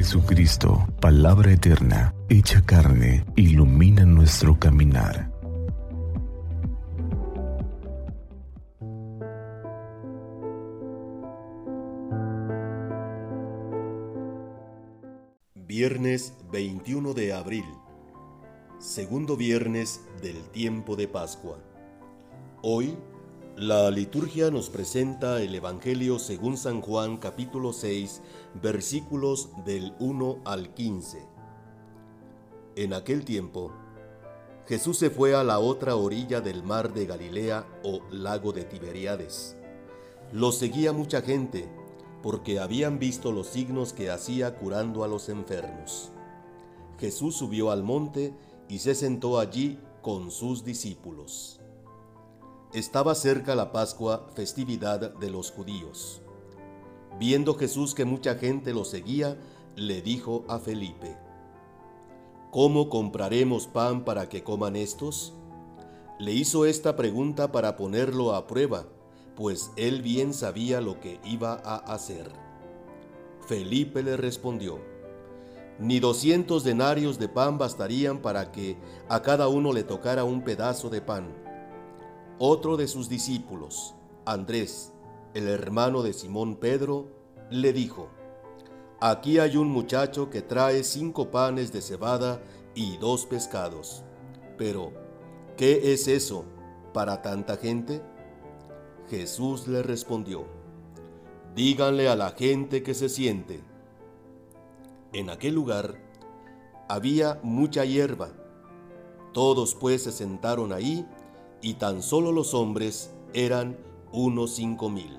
Jesucristo, palabra eterna, hecha carne, ilumina nuestro caminar. Viernes 21 de abril, segundo viernes del tiempo de Pascua. Hoy, la liturgia nos presenta el Evangelio según San Juan capítulo 6 versículos del 1 al 15. En aquel tiempo, Jesús se fue a la otra orilla del mar de Galilea o lago de Tiberiades. Lo seguía mucha gente porque habían visto los signos que hacía curando a los enfermos. Jesús subió al monte y se sentó allí con sus discípulos. Estaba cerca la Pascua, festividad de los judíos. Viendo Jesús que mucha gente lo seguía, le dijo a Felipe, ¿Cómo compraremos pan para que coman estos? Le hizo esta pregunta para ponerlo a prueba, pues él bien sabía lo que iba a hacer. Felipe le respondió, Ni doscientos denarios de pan bastarían para que a cada uno le tocara un pedazo de pan otro de sus discípulos, Andrés, el hermano de Simón Pedro, le dijo, Aquí hay un muchacho que trae cinco panes de cebada y dos pescados. Pero, ¿qué es eso para tanta gente? Jesús le respondió, Díganle a la gente que se siente. En aquel lugar había mucha hierba. Todos pues se sentaron ahí y tan solo los hombres eran unos cinco mil.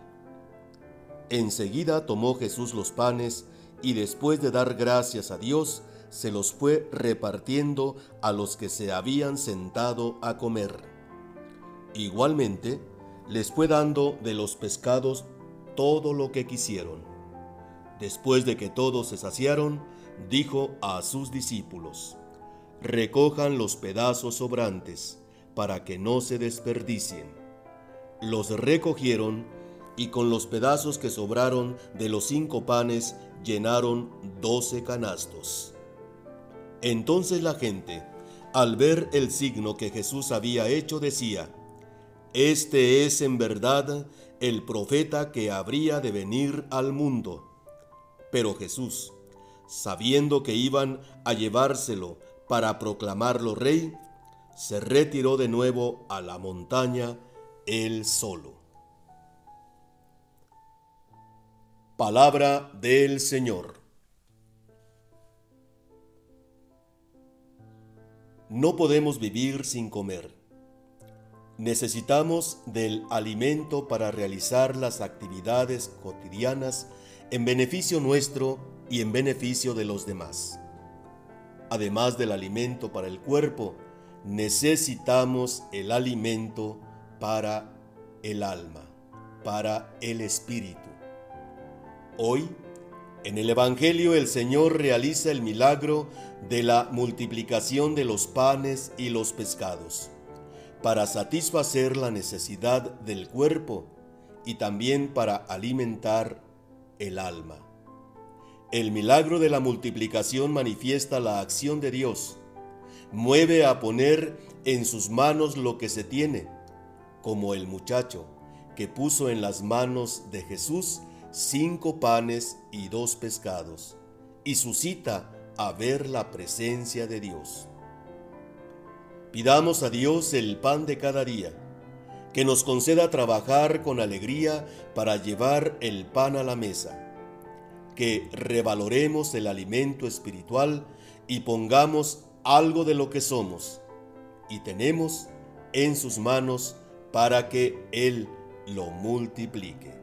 Enseguida tomó Jesús los panes y después de dar gracias a Dios, se los fue repartiendo a los que se habían sentado a comer. Igualmente, les fue dando de los pescados todo lo que quisieron. Después de que todos se saciaron, dijo a sus discípulos, recojan los pedazos sobrantes para que no se desperdicien. Los recogieron y con los pedazos que sobraron de los cinco panes llenaron doce canastos. Entonces la gente, al ver el signo que Jesús había hecho, decía, Este es en verdad el profeta que habría de venir al mundo. Pero Jesús, sabiendo que iban a llevárselo para proclamarlo rey, se retiró de nuevo a la montaña él solo. Palabra del Señor. No podemos vivir sin comer. Necesitamos del alimento para realizar las actividades cotidianas en beneficio nuestro y en beneficio de los demás. Además del alimento para el cuerpo, necesitamos el alimento para el alma, para el espíritu. Hoy, en el Evangelio el Señor realiza el milagro de la multiplicación de los panes y los pescados, para satisfacer la necesidad del cuerpo y también para alimentar el alma. El milagro de la multiplicación manifiesta la acción de Dios, mueve a poner en sus manos lo que se tiene, como el muchacho que puso en las manos de Jesús cinco panes y dos pescados, y suscita a ver la presencia de Dios. Pidamos a Dios el pan de cada día, que nos conceda trabajar con alegría para llevar el pan a la mesa, que revaloremos el alimento espiritual y pongamos algo de lo que somos y tenemos en sus manos para que Él lo multiplique.